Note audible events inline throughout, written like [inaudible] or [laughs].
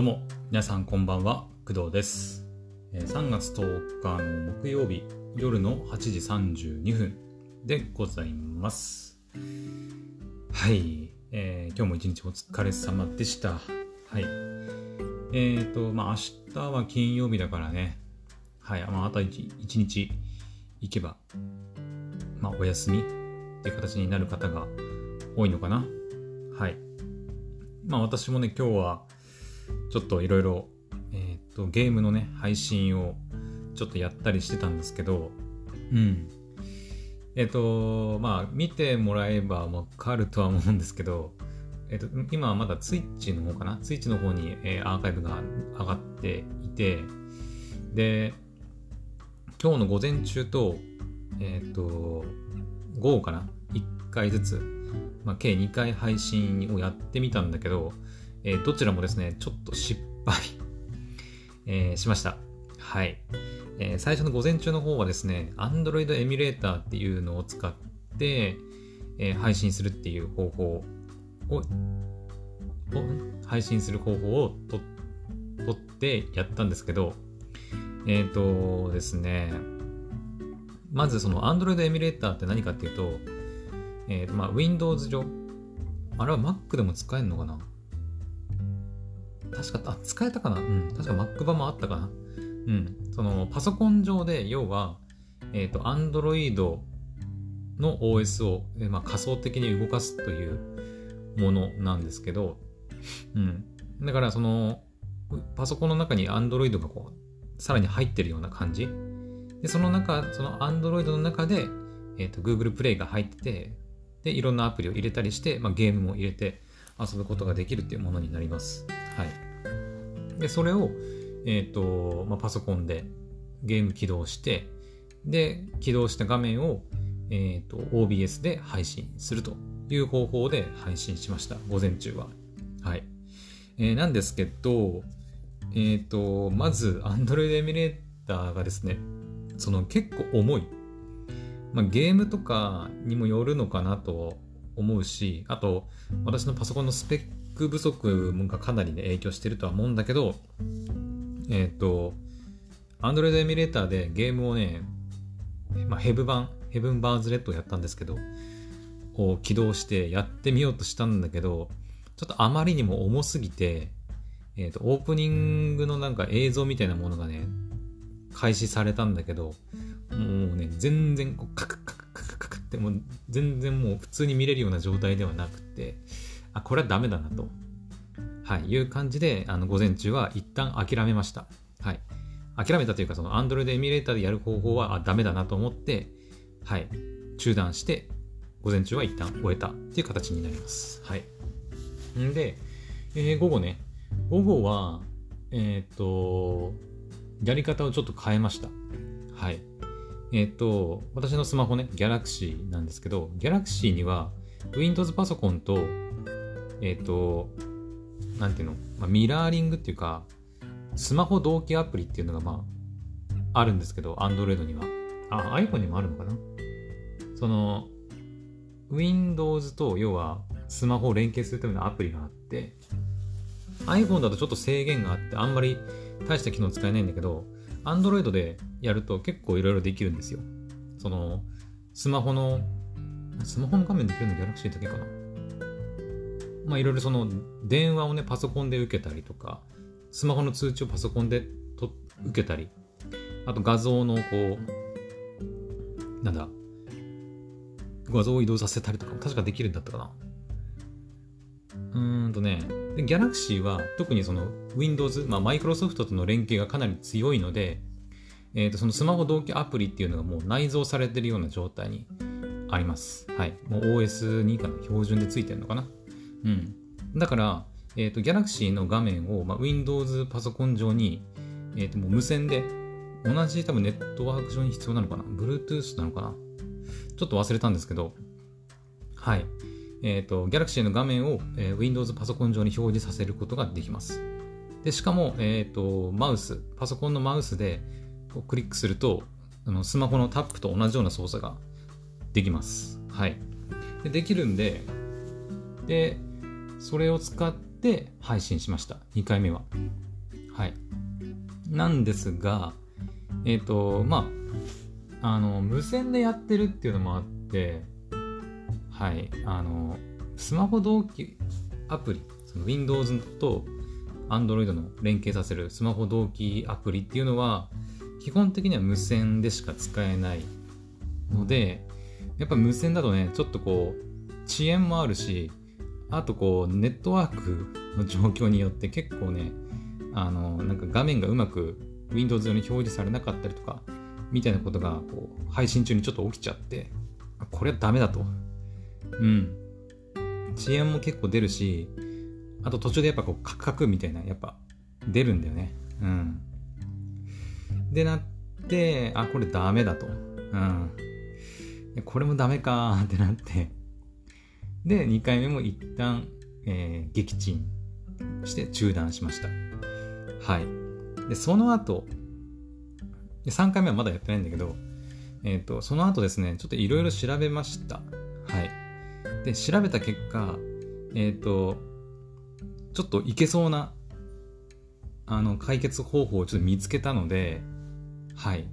どうも、皆さんこんばんは、工藤です。3月10日の木曜日、夜の8時32分でございます。はい、えー今日も一日お疲れ様でした。はい。えーと、まあ明日は金曜日だからね、はい、まああと一日行けば、まあお休みっていう形になる方が多いのかな。はい。まあ私もね、今日はちょっといろいろ、えっ、と、ゲームのね、配信をちょっとやったりしてたんですけど、うん。えっ、と、まあ見てもらえばわかるとは思うんですけど、えっ、と、今はまだ Twitch の方かな ?Twitch の方に、えーアーカイブが上がっていて、で、今日の午前中と、えっ、と、午後かな ?1 回ずつ、まあ、計2回配信をやってみたんだけど、えーどちらもですね、ちょっと失敗、[laughs] えーしました。はい、えー最初の午前中の方はですね、Android エミュレーターっていうのを使って、え配信するっていう方法を、を配信する方法をと取ってやったんですけど、えっ、とですね、まずその Android エミュレーターって何かっていうと、えーとまあ、Windows 上、あれは Mac でも使えるのかな？確か、あ、使えたかな？うん。確か Mac 版もあったかな？うん。その、パソコン上で、要は、えっ、と、Android の OS を、えーまあ、仮想的に動かすというものなんですけど、うん。だから、その、パソコンの中に Android がこう、さらに入ってるような感じ？で、その中、その Android の中で、えっ、と、Google Play が入ってて、で、いろんなアプリを入れたりして、まあ、ゲームも入れて遊ぶことができるっていうものになります。はい。で、それを、えっ、と、まあ、パソコンでゲーム起動して、で、起動した画面を、えっ、と、OBS で配信するという方法で配信しました。午前中は。はい。えーなんですけど、えっ、と、まず、Android エミュレーターがですね、その結構重い。まあ、ゲームとかにもよるのかなと思うし、あと、私のパソコンのスペック不足がかなりね、影響してるとは思うんだけど、えっ、と、Android エミュレーターでゲームをね、まあ、ヘブ版、ヘブンバーズレッドをやったんですけど、を起動してやってみようとしたんだけど、ちょっとあまりにも重すぎて、えっ、と、オープニングのなんか映像みたいなものがね、開始されたんだけど、もうね、全然こうカクカって、も全然もう普通に見れるような状態ではなくて、あ、これはダメだなと、はい、いう感じで、あの、午前中は一旦諦めました。はい。諦めたというか、その Android エミュレーターでやる方法は、あ、ダメだなと思って、はい、中断して、午前中は一旦終えたっていう形になります。はい。んで、えー午後ね、午後は、えっ、と、やり方をちょっと変えました。はい。えっ、と、私のスマホね、Galaxy なんですけど、Galaxy には Windows パソコンと、えっ、と、なんていうの、まあ、ミラーリングっていうか、スマホ同期アプリっていうのがまあ、あるんですけど、Android には。あ、iPhone にもあるのかな？その、Windows と要はスマホを連携するためのアプリがあって、iPhone だとちょっと制限があって、あんまり大した機能使えないんだけど、Android でやると結構いろいろできるんですよ。その、スマホの、スマホの画面できるの Galaxy だけかな。まあいろいろその、電話をね、パソコンで受けたりとか、スマホの通知をパソコンでと受けたり、あと画像のこう、なんだ、画像を移動させたりとかも確かできるんだったかな。うーんとね、で Galaxy は特にその Windows、まあ、Microsoft との連携がかなり強いので、えーとそのスマホ同期アプリっていうのがもう内蔵されてるような状態にあります。はい。もう OS2 かな標準でついてるのかなうん。だから、えっ、と、Galaxy の画面を、まあ、Windows パソコン上に、えっ、と、もう無線で、同じ多分ネットワーク上に必要なのかな ?Bluetooth なのかなちょっと忘れたんですけど、はい。えっ、と、Galaxy の画面を、えー Windows パソコン上に表示させることができます。で、しかも、えっ、と、マウス、パソコンのマウスでこうクリックすると、あのスマホのタップと同じような操作ができます。はい。でできるんで、で、それを使っで配信しました2回目ははいなんですがえっ、ー、とまああの無線でやってるっていうのもあってはい。あのスマホ同期アプリその Windows と Android の連携させるスマホ同期アプリっていうのは基本的には無線でしか使えないのでやっぱ無線だとねちょっとこう遅延もあるしあとこうネットワークの状況によって結構ねあのなんか画面がうまく Windows 上に表示されなかったりとかみたいなことがこう配信中にちょっと起きちゃってこれはダメだと。うん。遅延も結構出るしあと途中でやっぱこうカクカクみたいなやっぱ出るんだよね。うん。でなってあこれダメだと。うん。これもダメか [laughs] ってなって。で2回目も一旦、えー、撃沈して中断しました。はい。でその後で3回目はまだやってないんだけどえっ、ー、とその後ですねちょっといろいろ調べました。で調べた結果えっ、ー、とちょっといけそうなあの解決方法をちょっと見つけたのではい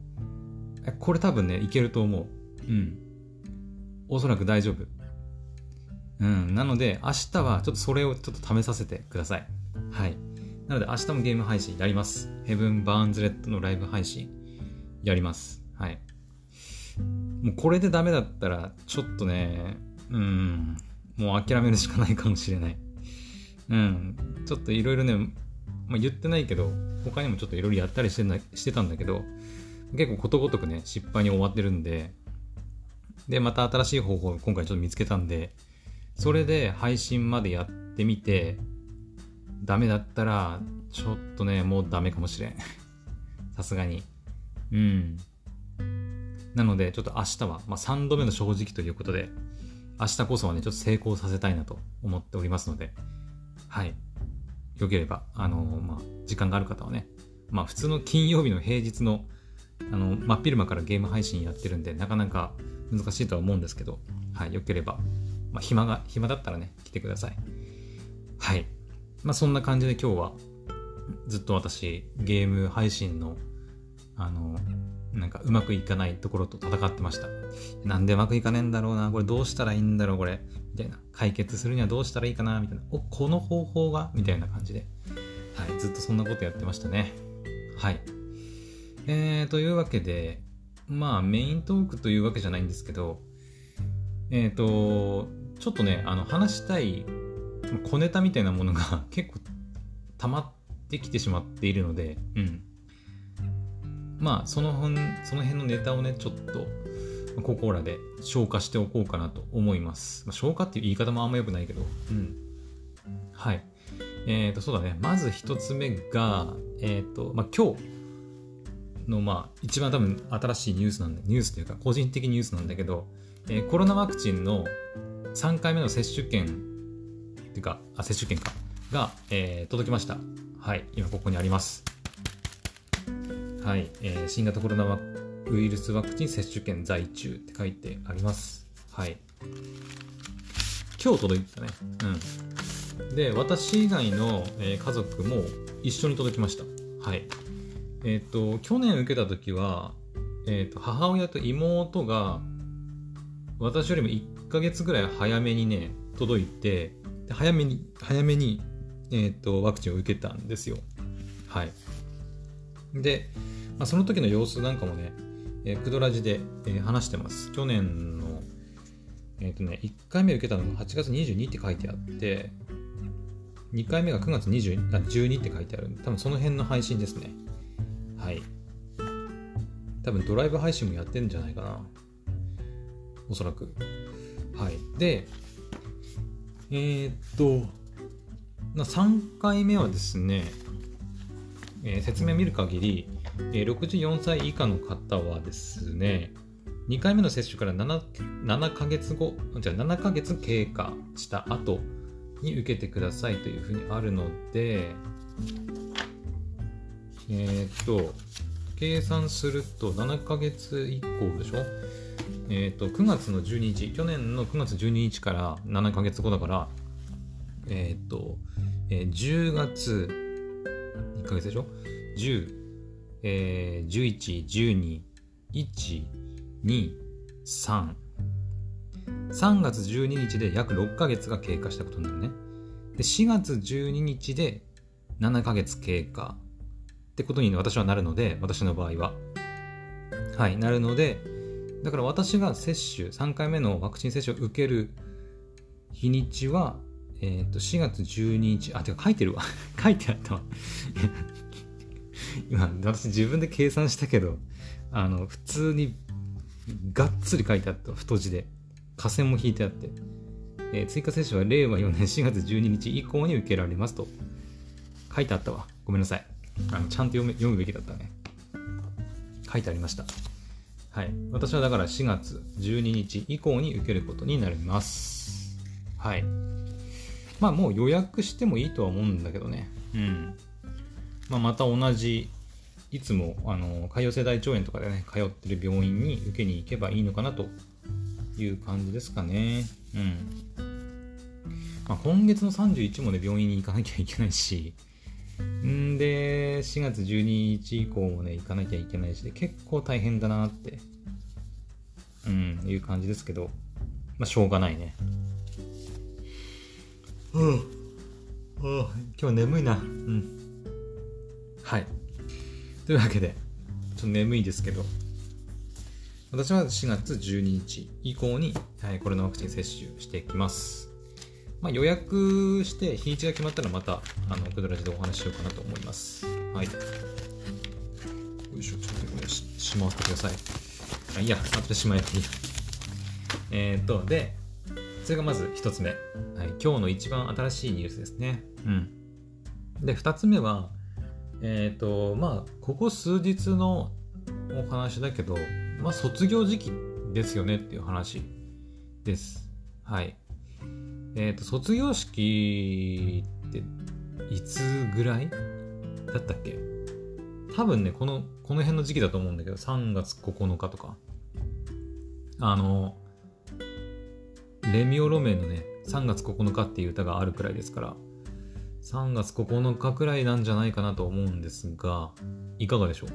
これ多分ねいけると思ううんおそらく大丈夫うん、なので明日はちょっとそれをちょっと試させてください。はい。なので明日もゲーム配信やります。ヘブン・バーンズ・レッドのライブ配信やります。はい。もうこれでダメだったらちょっとね、うん、もう諦めるしかないかもしれない。うん、ちょっといろいろね、まあ、言ってないけど、他にもちょっといろいろやったりしてなしてたんだけど、結構ことごとくね、失敗に終わってるんで、で、また新しい方法を今回ちょっと見つけたんで、それで配信までやってみて、ダメだったら、ちょっとね、もうダメかもしれん。[laughs] さすがに。うん。なので、ちょっと明日は、まあ、3度目の正直ということで、明日こそはね、ちょっと成功させたいなと思っておりますので、はい。よければ、あのー、まあ、時間がある方はね、まあ、普通の金曜日の平日の、あの、真っ昼間からゲーム配信やってるんで、なかなか難しいとは思うんですけど、はい、よければ、まあ、暇が、暇だったらね、来てください。はい。まあ、そんな感じで今日は、ずっと私、ゲーム配信の、あの、なんかうまくいかないところと戦ってました。なんでうまくいかねえんだろうな、これどうしたらいいんだろう、これ。みたいな。解決するにはどうしたらいいかな、みたいな。お、この方法がみたいな感じで。はい、ずっとそんなことやってましたね。はい。えー、というわけで、まあメイントークというわけじゃないんですけど、えっ、ー、と、ちょっとね、あの話したい小ネタみたいなものが結構溜まってきてしまっているので、うん。まあ、その辺、その辺のネタをね、ちょっと、ここらで消化しておこうかなと思います。まあ、消化っていう言い方もあんま良くないけど、うん。はい。えっ、ー、と、そうだね。まず一つ目が、えっ、ー、と、まあ、今日の、まあ、一番多分新しいニュースなんで、ニュースというか、個人的ニュースなんだけど、えー、コロナワクチンの3回目の接種券っていうか、あ、接種券か、が、えー、届きました。はい、今ここにあります。はい、えー、新型コロナウイルスワクチン接種券在中って書いてあります。はい。今日届いてたね。うん。で、私以外の、えー、家族も一緒に届きました。はい。えっ、ー、と、去年受けた時は、えっ、ー、と、母親と妹が私よりも1ヶ月ぐらい早めにね、届いて、早めに、早めに、えっ、と、ワクチンを受けたんですよ。はい。で、まあ、その時の様子なんかもね、えー、クドラジで、えー、話してます。去年の、えっ、ー、とね、1回目受けたのが8月22って書いてあって、2回目が9月20あ12って書いてある多分その辺の配信ですね。はい。多分ドライブ配信もやってるんじゃないかな。おそらく。はい。で、えー、っと、3回目はですね、えー、説明見る限り、えー、64歳以下の方はですね、2回目の接種から 7, 7ヶ月後、じゃあ7ヶ月経過した後に受けてくださいというふうにあるので、えー、っと、計算すると7ヶ月以降でしょ？えっ、と、9月の12日、去年の9月12日から7ヶ月後だから、えっ、と、えー、10月、1ヶ月でしょ ?10、えー、11、12、1、2、3。3月12日で約6ヶ月が経過したことになるね。で、4月12日で7ヶ月経過ってことに私はなるので、私の場合は。はい、なるので、だから私が接種、3回目のワクチン接種を受ける日にちは、えっ、ー、と、4月12日、あ、てか書いてるわ。[laughs] 書いてあったわ。[laughs] 今、私自分で計算したけど、あの、普通にがっつり書いてあった、太字で。下線も引いてあって。えー、追加接種は令和4年4月12日以降に受けられますと書いてあったわ。ごめんなさい。あのちゃんと読め読むべきだったね。書いてありました。はい。私はだから4月12日以降に受けることになります。はい。まあもう予約してもいいとは思うんだけどね。うん。まあ、また同じ、いつも、あの、潰瘍性大腸炎とかでね、通ってる病院に受けに行けばいいのかなという感じですかね。うん。まあ、今月の31もね、病院に行かなきゃいけないし、んで、4月12日以降もね、行かなきゃいけないしで、結構大変だなって、うん、いう感じですけど、まあ、しょうがないね。うん。今日眠いな。うん。はい。というわけで、ちょっと眠いですけど、私は4月12日以降に、はい、コロナワクチン接種していきます。まあ、予約して日にちが決まったらまた、あの、クドラジでお話ししようかなと思います。はい。よいしょ、ちょっとこれししまってください。あ、いいや、後でしまえばいいや。えっ、と、で、それがまず一つ目。はい、今日の一番新しいニュースですね。うん。で、二つ目は、えっ、ー、と、まあ、ここ数日のお話だけど、まあ、卒業時期ですよねっていう話です。はい。えっ、ー、と、卒業式っていつぐらいだったっけ？多分ね、この、この辺の時期だと思うんだけど、3月9日とか。あの、レミオロメンのね、3月9日っていう歌があるくらいですから、3月9日くらいなんじゃないかなと思うんですが、いかがでしょう？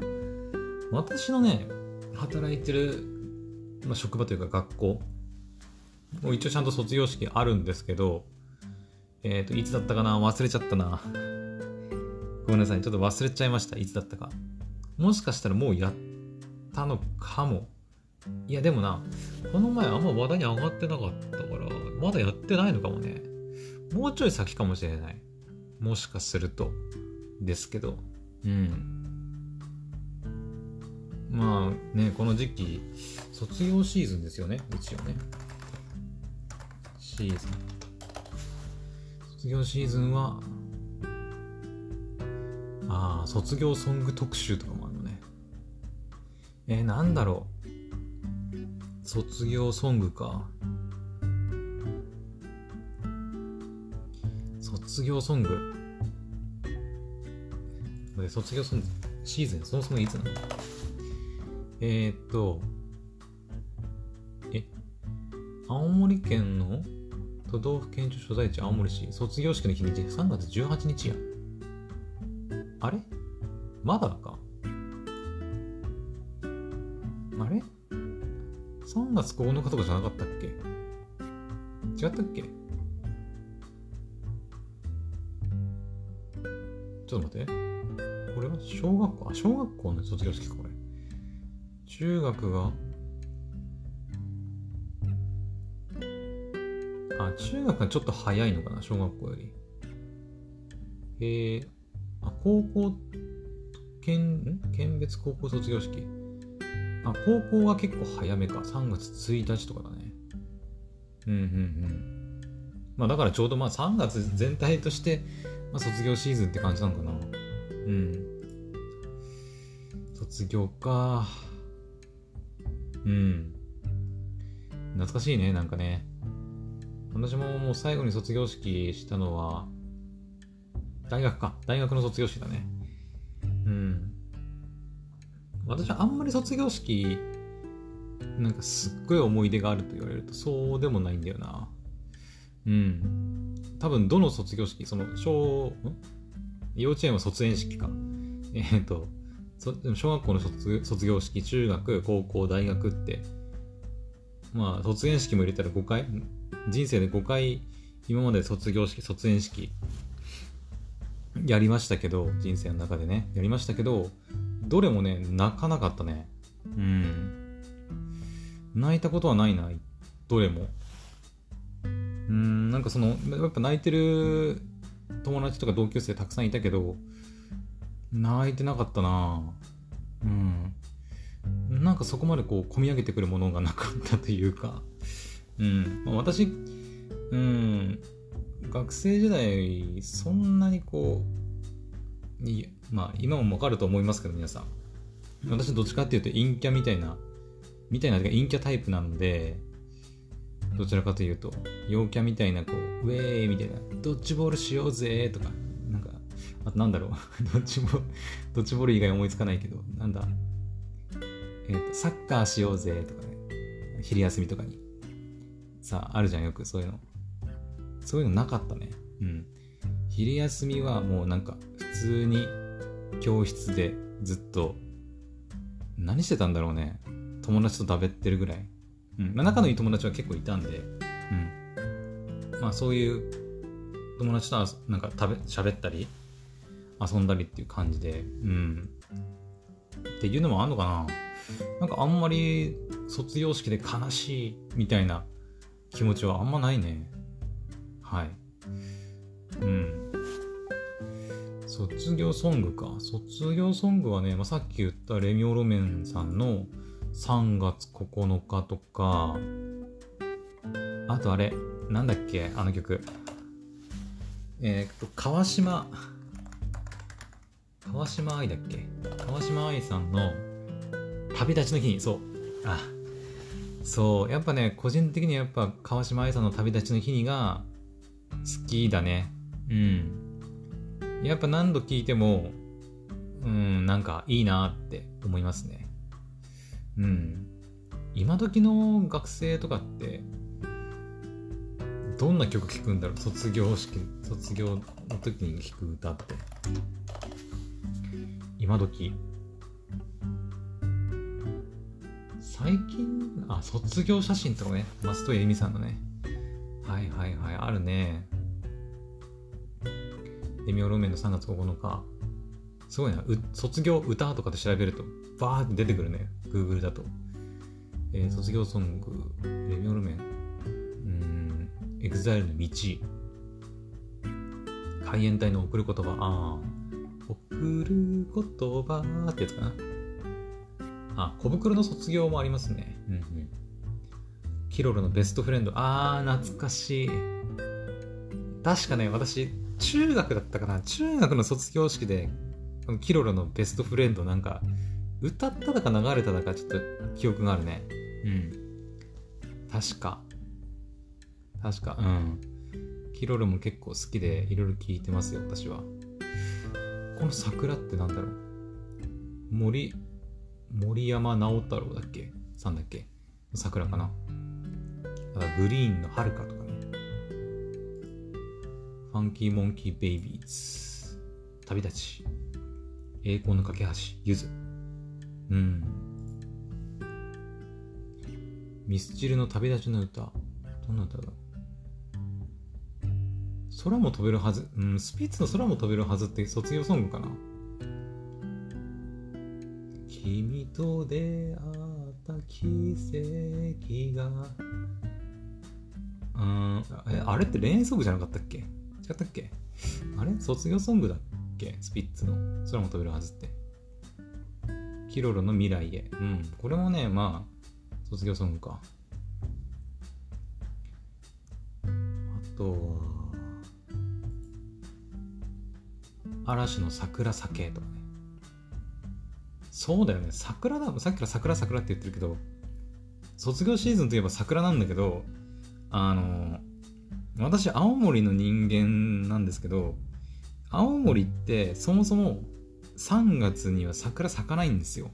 私のね、働いてる、まあ、職場というか学校もう一応ちゃんと卒業式あるんですけど、えっ、ー、と、いつだったかな？忘れちゃったな。ごめんなさい。ちょっと忘れちゃいました。いつだったか。もしかしたらもうやったのかも。いや、でもな、この前あんま話題に上がってなかったから、まだやってないのかもね。もうちょい先かもしれない。もしかすると。ですけど。うん。まあね、この時期、卒業シーズンですよね。一応ね。シーズン。卒業シーズンは、ああ、卒業ソング特集とかもあるのね。えー、なんだろう。卒業ソングか。卒業ソング。で。卒業ソング、シーズン、そもそもいつなの？えー、っと、え、青森県の都道府県庁所在地青森市。卒業式の日にち3月18日や。あれ？まだか？あれ ?3 月9日とかじゃなかったっけ？違ったっけ？ちょっと待って。これは小学校？あ、小学校の卒業式か、これ。中学があ、中学はちょっと早いのかな、小学校より。えー、あ、高校、県、県別高校卒業式。あ、高校は結構早めか。3月1日とかだね。うんうんうん。まあだからちょうどまあ3月全体として、まあ、卒業シーズンって感じなのかな。うん。卒業か。うん。懐かしいね、なんかね。私ももう最後に卒業式したのは、大学か。大学の卒業式だね。うん。私はあんまり卒業式、なんかすっごい思い出があると言われるとそうでもないんだよな。うん多分どの卒業式その小幼稚園は卒園式か。えっ、ー、と小学校の卒業式中学高校大学ってまあ卒園式も入れたら5回人生で5回今まで卒業式卒園式やりましたけど人生の中でねやりましたけどどれもね泣かなかったね。うん。泣いたことはないなどれも。うんなんかそのやっぱ泣いてる友達とか同級生たくさんいたけど泣いてなかったな。うん。なんかそこまでこう込み上げてくるものがなかったというか。うん、まあ、私うん。学生時代そんなにこういまあ今もわかると思いますけど皆さん。私どっちかっていうと陰キャみたいなみたいな陰キャタイプなのでどちらかというと陽キャみたいなこうウェーイみたいなドッジボールしようぜとかなんかあとなんだろう [laughs] ドッジボールドッジボール以外思いつかないけどなんだえっ、ー、とサッカーしようぜとかね昼休みとかにさああるじゃんよくそういうのそういうのなかったね。うん。昼休みはもうなんか普通に教室でずっと何してたんだろうね。友達と食べってるぐらい。うん。まあ、仲のいい友達は結構いたんで、うん。まあそういう友達とはなんか食べ、喋ったり遊んだりっていう感じで、うん。っていうのもあんのかななんかあんまり卒業式で悲しいみたいな気持ちはあんまないね。はい。うん。卒業ソングか。卒業ソングはね、まあ、さっき言ったレミオロメンさんの3月9日とか、あとあれ、なんだっけ、あの曲。えー、っと、川島、川島愛だっけ？川島愛さんの旅立ちの日に、そう。あ、そう。やっぱね、個人的にはやっぱ川島愛さんの旅立ちの日にが、好きだね。うん。やっぱ何度聞いても、うん、なんかいいなって思いますね。うん。今時の学生とかって、どんな曲聴くんだろう？卒業式、卒業の時に聴く歌って。今時。最近、あ、卒業写真とかね、松任谷由実さんのね。はいはいはい、あるね。レミオロメンの3月9日。すごいな。卒業歌とかで調べると、バーって出てくるね。Google だと。えー、卒業ソング、レミオロメン、うん、EXILE の道、海援隊の贈る言葉、ああ、贈る言葉ってやつかな。あ、小袋の卒業もありますね。うんうん。 Kiroro の Best Friend、あー、懐かしい。確かね、私、中学だったかな中学の卒業式で、 Kiroro の Best Friend なんか、歌っただか流れただかちょっと記憶があるね。うん。確か。確か、うん。キロロも結構好きでいろいろ聞いてますよ、私は。この桜ってなんだろう？森、森山直太朗だっけ？さんだっけ？桜かなグリーンの遥かとかファンキーモンキーベイビーズ、旅立ち、栄光の架け橋、ゆず。うん。ミスチルの旅立ちの歌。どんな歌だ？空も飛べるはず。うん、スピッツの空も飛べるはずって卒業ソングかな。君と出会った奇跡が。うん、あれって恋愛ソングじゃなかったっけ？違ったっけ？あれ？卒業ソングだっけスピッツの空も飛べるはずって。キロロの未来へ。うん。これもね、まあ、卒業ソングか。あとは、嵐の桜酒とかね。そうだよね。桜だ。さっきから桜桜って言ってるけど、卒業シーズンといえば桜なんだけど、あの、私青森の人間なんですけど青森ってそもそも3月には桜咲かないんですよ。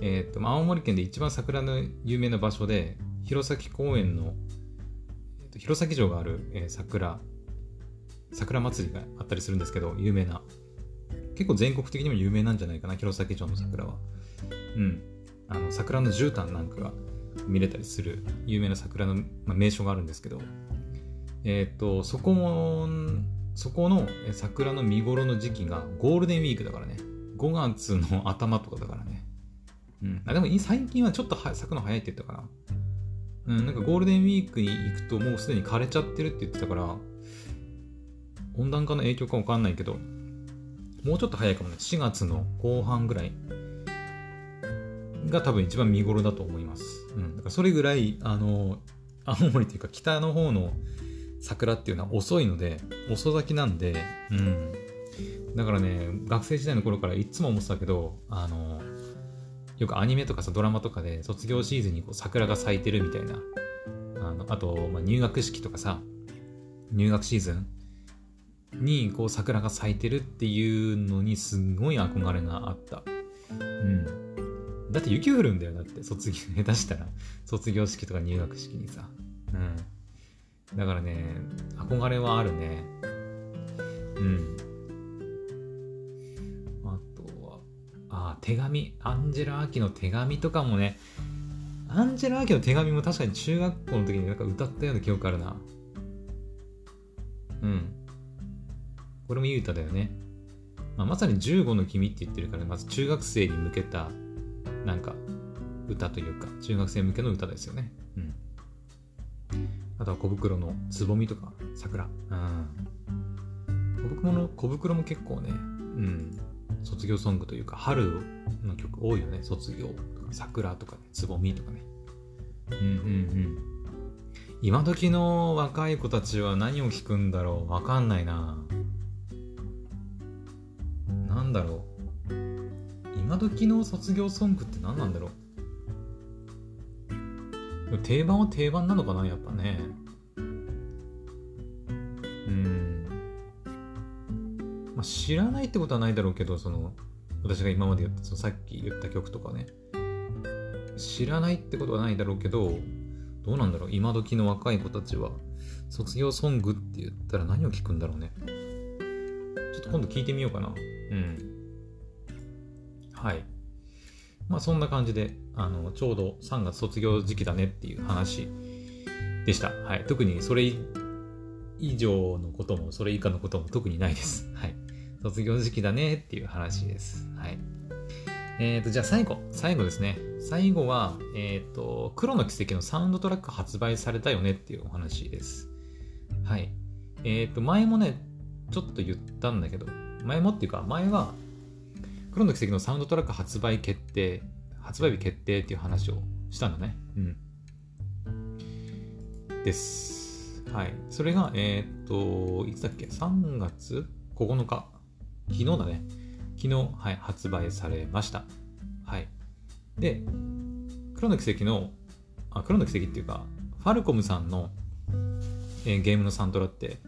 えっ、ー、と青森県で一番桜の有名な場所で弘前公園のえーと弘前城がある、えー、桜桜祭りがあったりするんですけど有名な。結構全国的にも有名なんじゃないかな弘前城の桜は。うん。あの桜の絨毯なんかが見れたりする有名な桜の、まあ、名所があるんですけど。えっ、とそこもそこの桜の見頃の時期がゴールデンウィークだからね5月の頭とかだからねうん、あでも最近はちょっと咲くの早いって言ったかな。うん、なんかゴールデンウィークに行くともうすでに枯れちゃってるって言ってたから、温暖化の影響かわかんないけど、もうちょっと早いかもね。4月の後半ぐらいが多分一番見頃だと思います。うん。だからそれぐらい、あの、青森っていうか北の方の桜っていうのは遅いので、遅咲きなんで、うん。だからね、学生時代の頃からいつも思ってたけど、あの、よくアニメとかさドラマとかで卒業シーズンにこう桜が咲いてるみたいな。あのあと、まあ、入学式とかさ入学シーズンにこう桜が咲いてるっていうのにすごい憧れがあった。うん。だって雪降るんだよだって卒業下手したら。卒業式とか入学式にさ。うん。だからね憧れはあるねうんあとは、あ手紙、アンジェラ・アキの手紙とかもね、アンジェラ・アキの手紙も確かに中学校の時になんか歌ったような記憶あるな。うん。これもいい歌だよね。まあ、まさに15の君って言ってるから、まず中学生に向けた、なんか、歌というか、中学生向けの歌ですよね。とは小袋のつぼみとか、桜。うん。小袋の小袋も結構ね、うん。卒業ソングというか春の曲多いよね。卒業とか桜とかねつぼみとかね。うんうんうん。今時の若い子たちは何を聞くんだろう。わかんないな。なんだろう。今時の卒業ソングって何なんだろう。定番は定番なのかなやっぱね。うん。まあ、知らないってことはないだろうけどその私が今まで言ったそのさっき言った曲とかね。知らないってことはないだろうけどどうなんだろう今時の若い子たちは。卒業ソングって言ったら何を聞くんだろうね。ちょっと今度聞いてみようかな。うん。はい。まあそんな感じであのちょうど3月卒業時期だねっていう話でしたはい特にそれ以上のこともそれ以下のことも特にないです [laughs] はい卒業時期だねっていう話です。はい。え、ー、と、じゃあ最後、最後ですね。最後は、えっ、ー、と、黒の奇跡のサウンドトラック発売されたよねっていうお話です。はい。えっ、ー、と、前もね、ちょっと言ったんだけど、前もっていうか、前は、黒の奇跡のサウンドトラック発売決定、発売日決定っていう話をしたんだね。うん。です。はい。それが、えっ、と、いつだっけ ?3 月9日昨日だね。昨日、はい、発売されました。はい。で、黒の奇跡の、あ、黒の奇跡っていうか、ファルコムさんの、えー、ゲームのサントラって、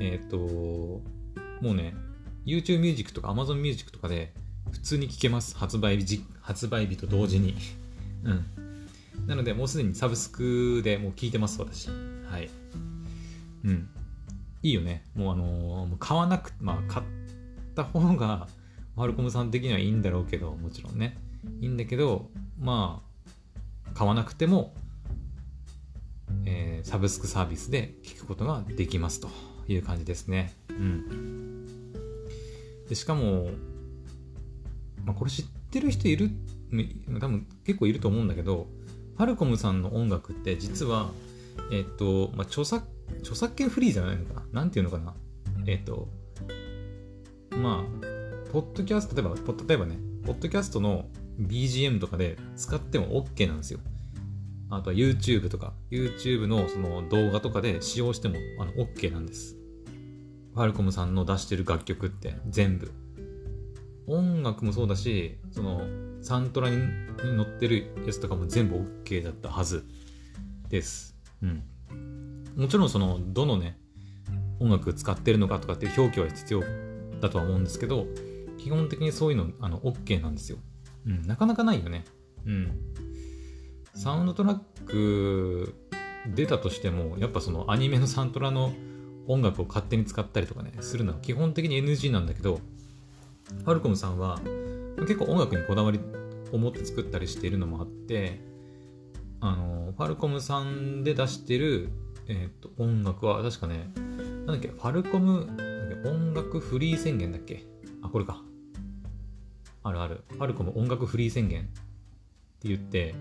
えっ、と、もうね、YouTube Music とか Amazon Music とかで普通に聴けます。発売日、発売日と同時に。うん。なので、もうすでにサブスクでもう聴いてます、私。はい。うん。いいよね。もうあのー、買わなく、まあ、買っった方がマルコムさん的にはいいんだろうけどもちろんねいいんだけどまあ買わなくても、えー、サブスクサービスで聞くことができますという感じですねうんでしかも、まあ、これ知ってる人いる多分結構いると思うんだけどファルコムさんの音楽って実はえっ、と、まあ、著作著作権フリーじゃないのかな？なんていうのかな？えっ、とまあ、ポッドキャスト、例えば、例えばね、ポッドキャストの BGM とかで使っても OK なんですよ。あとは YouTube とか、YouTube のその動画とかで使用してもあの OK なんです。ファルコムさんの出してる楽曲って全部。音楽もそうだし、そのサントラに載ってるやつとかも全部 OK だったはずです。うん。もちろんその、どのね、音楽使ってるのかとかっていう表記は必要だとは思うんですけど、基本的にそういうの、あの、OK なんですよ。うん、なかなかないよね。うん。サウンドトラック出たとしてもやっぱそのアニメのサントラの音楽を勝手に使ったりとかねするのは基本的に NG なんだけどファルコムさんは結構音楽にこだわりを持って作ったりしているのもあってあのファルコムさんで出してる、えーと、音楽は確かねなんだっけファルコム音楽フリー宣言だっけ？あこれか。あるある。ファルコム音楽フリー宣言って言って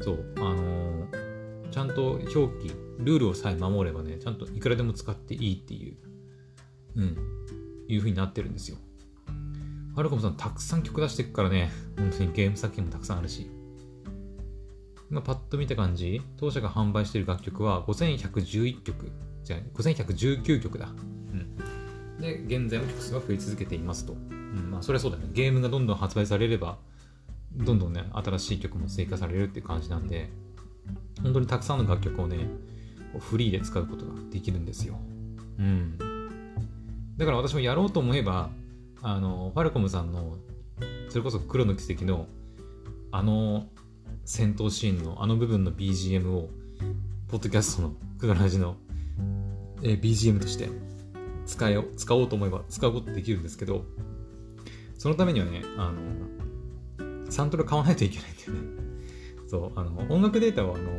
そうあのー、ちゃんと表記ルールをさえ守ればねちゃんといくらでも使っていいっていううんいう風になってるんですよ。ファルコムさんたくさん曲出してくからね本当にゲーム作品もたくさんあるし。今パッと見た感じ当社が販売している楽曲は5111曲。じゃあ5119曲だ。うん。で現在も曲数が増え続けていますと、うんまあ、それはそうだね。ゲームがどんどん発売されればどんどんね、新しい曲も追加されるっていう感じなんで、本当にたくさんの楽曲をね、フリーで使うことができるんですよ。うん。だから私もやろうと思えば、あの、ファルコムさんの、それこそ黒の奇跡の、あの戦闘シーンのあの部分の BGM を、ポッドキャストのクダラジの、え BGM として使え使おうと思えば使うことできるんですけど、そのためにはね、あの、サントラ買わないといけないんだよね。そう、あの、音楽データは、あの、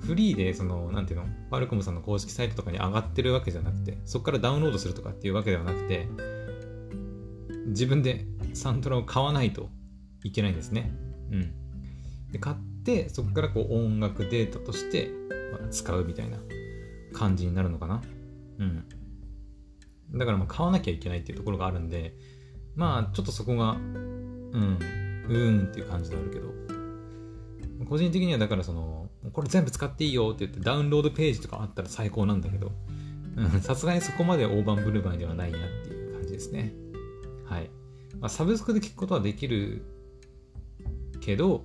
フリーで、その、なんていうの、ファルコムさんの公式サイトとかに上がってるわけじゃなくて、そこからダウンロードするとかっていうわけではなくて、自分でサントラを買わないといけないんですね。うん。で、買って、そこからこう音楽データとして、使うみたいな感じになるのかな。うん。だからまあ買わなきゃいけないっていうところがあるんで、まあちょっとそこがうん、うーんっていう感じであるけど、個人的にはだからその、これ全部使っていいよって言ってダウンロードページとかあったら最高なんだけど、さすがにそこまで大盤振る舞いではないなっていう感じですね。はい。まあ、サブスクで聞くことはできるけど、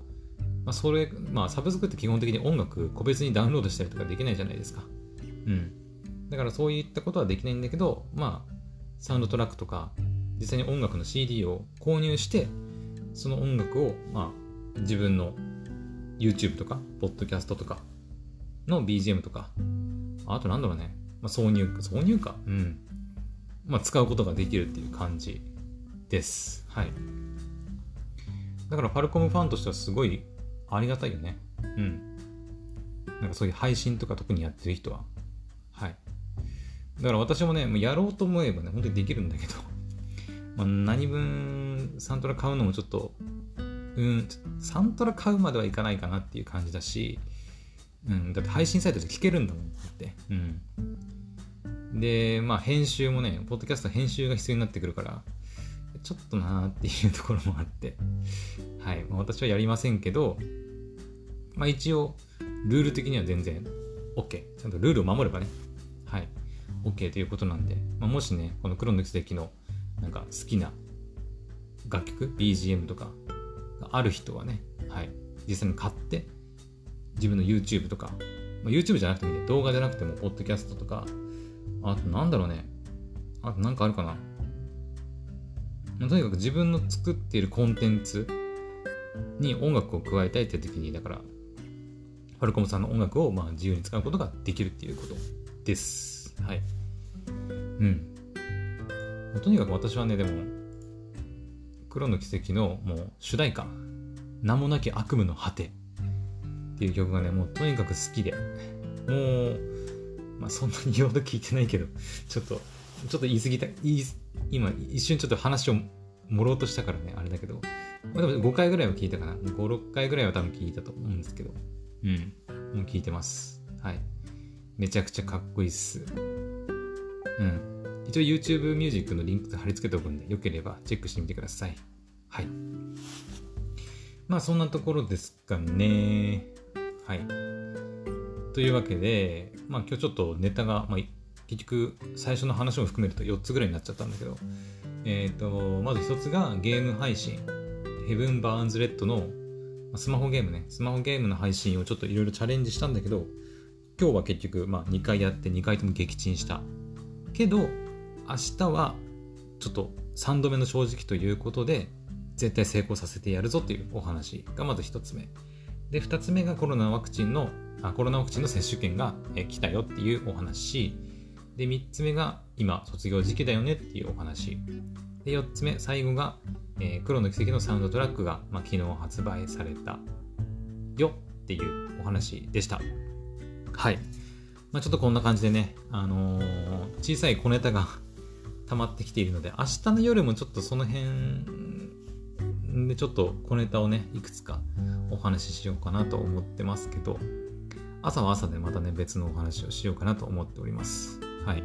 まあ、それ、まあ、サブスクって基本的に音楽個別にダウンロードしたりとかできないじゃないですか。うん。だからそういったことはできないんだけど、まあ、サウンドトラックとか、実際に音楽の CD を購入して、その音楽を、まあ、自分の YouTube とか、ポッドキャストとかの BGM とか、あとなんだろうね、まあ、挿入、挿入か、うん。まあ、使うことができるっていう感じです。はい。だから、ファルコムファンとしてはすごいありがたいよね。うん。なんかそういう配信とか特にやってる人は。はい。だから私もね、もうやろうと思えばね、本当にできるんだけど、[laughs] まあ、何分サントラ買うのもちょっと、うん、サントラ買うまではいかないかなっていう感じだし、うん、だって配信サイトで聞けるんだもんって。うん。で、まあ編集もね、ポッドキャスト編集が必要になってくるから、ちょっとなーっていうところもあって、[laughs] はい。まあ、私はやりませんけど、まあ一応、ルール的には全然 OK。ちゃんとルールを守ればね、はい。OK ということなんで、まあ、もしね、この黒の奇跡のなんか好きな楽曲 BGM とかがある人はね、はい、実際に買って自分の YouTube とか、まあ、YouTube じゃなくてもいい動画じゃなくてもポッドキャストとかあとなんだろうねあとなんかあるかな、まあ、とにかく自分の作っているコンテンツに音楽を加えたいって時にだからファルコムさんの音楽をまあ自由に使うことができるっていうことです。はい。うん。とにかく私はね、でも、黒の奇跡のもう主題歌、名もなき悪夢の果てっていう曲がね、もうとにかく好きで、もう、まあそんなに言うほど聞いてないけど、ちょっと、ちょっと言い過ぎた、い今一瞬ちょっと話を盛ろうとしたからね、あれだけど、まあ、でも5回ぐらいは聞いたかな。5、6回ぐらいは多分聞いたと思うんですけど、うん、もう聞いてます。はい。めちゃくちゃかっこいいっす。うん。一応 YouTube ミュージックのリンク貼り付けておくんで、よければチェックしてみてください。はい。まあそんなところですかね。はい。というわけで、まあ今日ちょっとネタが、まあ、結局最初の話も含めると4つぐらいになっちゃったんだけど、え、ー、と、まず1つがゲーム配信。ヘブン・バーンズ・レッドのスマホゲームね、スマホゲームの配信をちょっといろいろチャレンジしたんだけど、今日は結局、まあ、2回やって2回とも撃沈した。けど、明日はちょっと3度目の正直ということで絶対成功させてやるぞっていうお話がまず1つ目で2つ目がコロナワクチンのあコロナワクチンの接種券が、来たよっていうお話。で、3つ目が今卒業時期だよねっていうお話。で、4つ目、最後が、えー、黒の奇跡のサウンドトラックが、まあ、昨日発売されたよっていうお話でした。はい。まあ、ちょっとこんな感じでね、あのー、小さい小ネタが [laughs] 溜まってきているので、明日の夜もちょっとその辺でちょっと小ネタをね、いくつかお話ししようかなと思ってますけど、朝は朝でまたね、別のお話をしようかなと思っております。はい。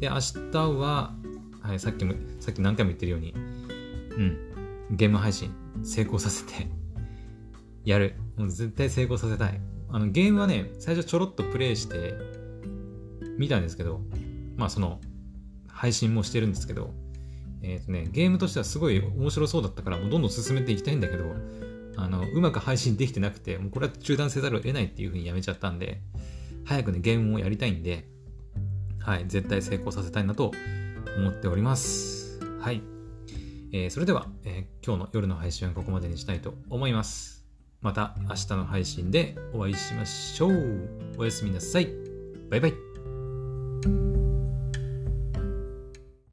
で、明日は、はい、さっきも、さっき何回も言ってるように、うん、ゲーム配信成功させてやる。もう絶対成功させたい。あの、ゲームはね、最初ちょろっとプレイして見たんですけど、まあその、配信もしてるんですけど、えっ、ー、とね、ゲームとしてはすごい面白そうだったから、もうどんどん進めていきたいんだけど、あの、うまく配信できてなくて、もうこれは中断せざるを得ないっていう風にやめちゃったんで、早くね、ゲームをやりたいんで、はい、絶対成功させたいなと思っております。はい。えー、それでは、えー、今日の夜の配信はここまでにしたいと思います。また明日の配信でお会いしましょう。おやすみなさい。バイバイ。